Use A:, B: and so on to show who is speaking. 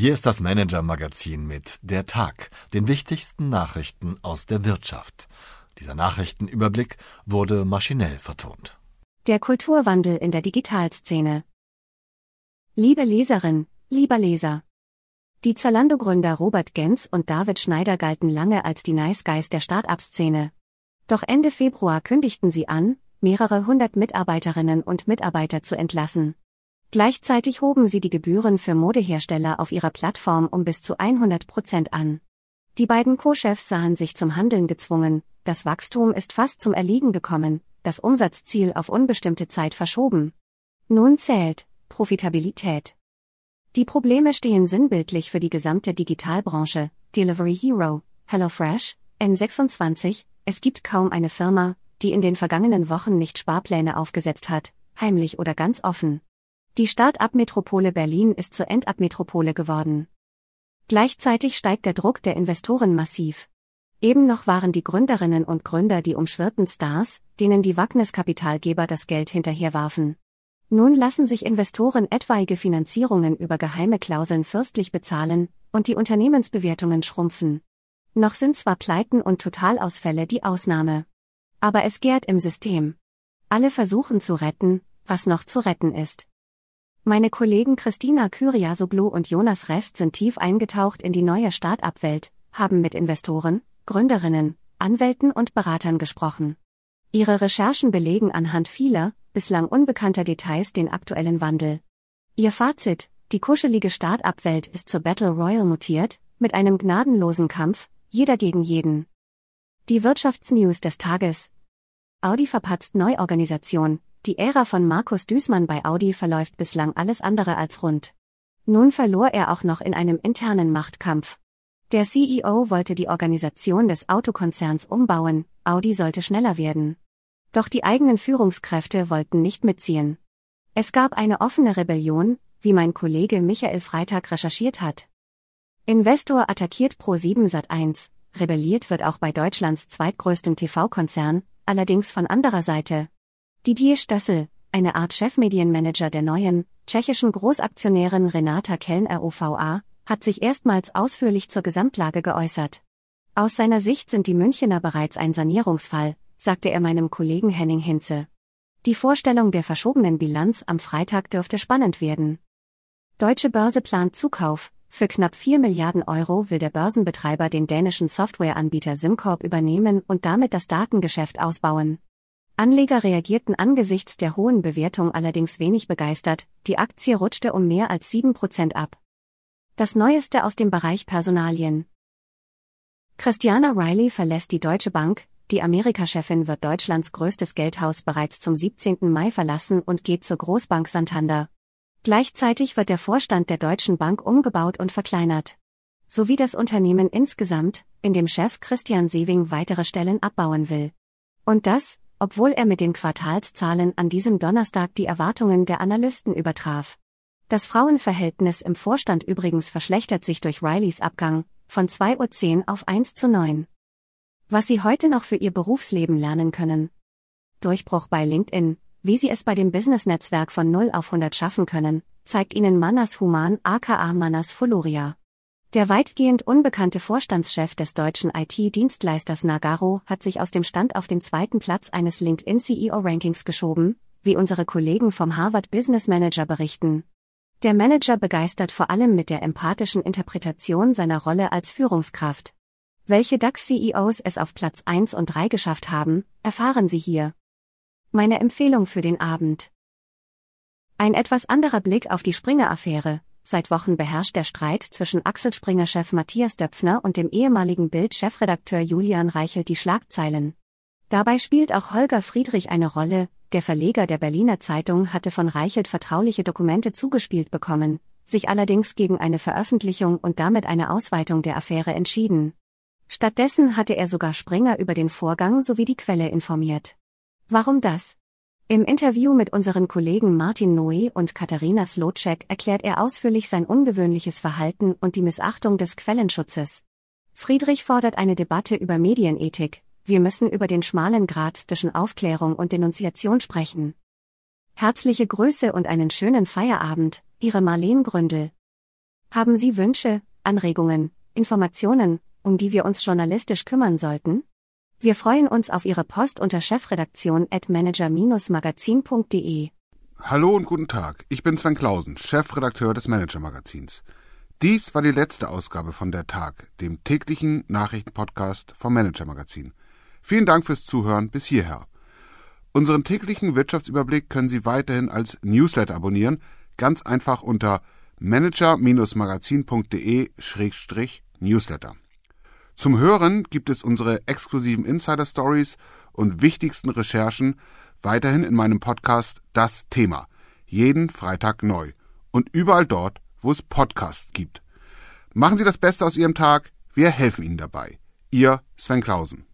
A: Hier ist das Manager-Magazin mit Der Tag, den wichtigsten Nachrichten aus der Wirtschaft. Dieser Nachrichtenüberblick wurde maschinell vertont.
B: Der Kulturwandel in der Digitalszene. Liebe Leserin, lieber Leser. Die Zalando-Gründer Robert Gens und David Schneider galten lange als die Nice Guys der Start-up-Szene. Doch Ende Februar kündigten sie an, mehrere hundert Mitarbeiterinnen und Mitarbeiter zu entlassen. Gleichzeitig hoben sie die Gebühren für Modehersteller auf ihrer Plattform um bis zu 100 Prozent an. Die beiden Co-Chefs sahen sich zum Handeln gezwungen, das Wachstum ist fast zum Erliegen gekommen, das Umsatzziel auf unbestimmte Zeit verschoben. Nun zählt Profitabilität. Die Probleme stehen sinnbildlich für die gesamte Digitalbranche, Delivery Hero, HelloFresh, N26, es gibt kaum eine Firma, die in den vergangenen Wochen nicht Sparpläne aufgesetzt hat, heimlich oder ganz offen. Die Start-up-Metropole Berlin ist zur End-up-Metropole geworden. Gleichzeitig steigt der Druck der Investoren massiv. Eben noch waren die Gründerinnen und Gründer die umschwirrten Stars, denen die Wagniskapitalgeber das Geld hinterherwarfen. Nun lassen sich Investoren etwaige Finanzierungen über geheime Klauseln fürstlich bezahlen, und die Unternehmensbewertungen schrumpfen. Noch sind zwar Pleiten und Totalausfälle die Ausnahme. Aber es gärt im System. Alle versuchen zu retten, was noch zu retten ist. Meine Kollegen Christina Kyriasoglu und Jonas Rest sind tief eingetaucht in die neue Start-up-Welt, haben mit Investoren, Gründerinnen, Anwälten und Beratern gesprochen. Ihre Recherchen belegen anhand vieler, bislang unbekannter Details den aktuellen Wandel. Ihr Fazit, die kuschelige Start-up-Welt ist zur Battle Royale mutiert, mit einem gnadenlosen Kampf, jeder gegen jeden. Die Wirtschaftsnews des Tages. Audi verpatzt Neuorganisation, die Ära von Markus Düßmann bei Audi verläuft bislang alles andere als rund. Nun verlor er auch noch in einem internen Machtkampf. Der CEO wollte die Organisation des Autokonzerns umbauen, Audi sollte schneller werden. Doch die eigenen Führungskräfte wollten nicht mitziehen. Es gab eine offene Rebellion, wie mein Kollege Michael Freitag recherchiert hat. Investor attackiert Pro7 Sat1, rebelliert wird auch bei Deutschlands zweitgrößtem TV-Konzern, allerdings von anderer Seite. Didier Stössel, eine Art Chefmedienmanager der neuen, tschechischen Großaktionärin Renata Kellner OVA, hat sich erstmals ausführlich zur Gesamtlage geäußert. Aus seiner Sicht sind die Münchener bereits ein Sanierungsfall, sagte er meinem Kollegen Henning Hinze. Die Vorstellung der verschobenen Bilanz am Freitag dürfte spannend werden. Deutsche Börse plant Zukauf. Für knapp 4 Milliarden Euro will der Börsenbetreiber den dänischen Softwareanbieter SimCorp übernehmen und damit das Datengeschäft ausbauen. Anleger reagierten angesichts der hohen Bewertung allerdings wenig begeistert, die Aktie rutschte um mehr als 7% ab. Das Neueste aus dem Bereich Personalien. Christiana Riley verlässt die Deutsche Bank, die Amerika-Chefin wird Deutschlands größtes Geldhaus bereits zum 17. Mai verlassen und geht zur Großbank Santander. Gleichzeitig wird der Vorstand der Deutschen Bank umgebaut und verkleinert. Sowie das Unternehmen insgesamt, in dem Chef Christian Sewing weitere Stellen abbauen will. Und das, obwohl er mit den Quartalszahlen an diesem Donnerstag die Erwartungen der Analysten übertraf. Das Frauenverhältnis im Vorstand übrigens verschlechtert sich durch Rileys Abgang, von 2.10 Uhr auf 1 zu 9. Was Sie heute noch für Ihr Berufsleben lernen können. Durchbruch bei LinkedIn, wie Sie es bei dem Business-Netzwerk von 0 auf 100 schaffen können, zeigt Ihnen Manas Human aka Manas Foloria. Der weitgehend unbekannte Vorstandschef des deutschen IT-Dienstleisters Nagaro hat sich aus dem Stand auf den zweiten Platz eines LinkedIn CEO-Rankings geschoben, wie unsere Kollegen vom Harvard Business Manager berichten. Der Manager begeistert vor allem mit der empathischen Interpretation seiner Rolle als Führungskraft. Welche DAX-CEOs es auf Platz 1 und 3 geschafft haben, erfahren Sie hier. Meine Empfehlung für den Abend. Ein etwas anderer Blick auf die Springer-Affäre, Seit Wochen beherrscht der Streit zwischen Axel Springer-Chef Matthias Döpfner und dem ehemaligen Bild-Chefredakteur Julian Reichelt die Schlagzeilen. Dabei spielt auch Holger Friedrich eine Rolle, der Verleger der Berliner Zeitung hatte von Reichelt vertrauliche Dokumente zugespielt bekommen, sich allerdings gegen eine Veröffentlichung und damit eine Ausweitung der Affäre entschieden. Stattdessen hatte er sogar Springer über den Vorgang sowie die Quelle informiert. Warum das? Im Interview mit unseren Kollegen Martin Noe und Katharina Slotschek erklärt er ausführlich sein ungewöhnliches Verhalten und die Missachtung des Quellenschutzes. Friedrich fordert eine Debatte über Medienethik. Wir müssen über den schmalen Grad zwischen Aufklärung und Denunziation sprechen. Herzliche Grüße und einen schönen Feierabend, Ihre Marleen Gründel. Haben Sie Wünsche, Anregungen, Informationen, um die wir uns journalistisch kümmern sollten? Wir freuen uns auf Ihre Post unter chefredaktion at manager-magazin.de.
C: Hallo und guten Tag, ich bin Sven Klausen, Chefredakteur des Manager-Magazins. Dies war die letzte Ausgabe von Der Tag, dem täglichen Nachrichtenpodcast vom Manager-Magazin. Vielen Dank fürs Zuhören bis hierher. Unseren täglichen Wirtschaftsüberblick können Sie weiterhin als Newsletter abonnieren, ganz einfach unter manager-magazin.de-newsletter. Zum Hören gibt es unsere exklusiven Insider Stories und wichtigsten Recherchen weiterhin in meinem Podcast Das Thema. Jeden Freitag neu. Und überall dort, wo es Podcasts gibt. Machen Sie das Beste aus Ihrem Tag. Wir helfen Ihnen dabei. Ihr Sven Klausen.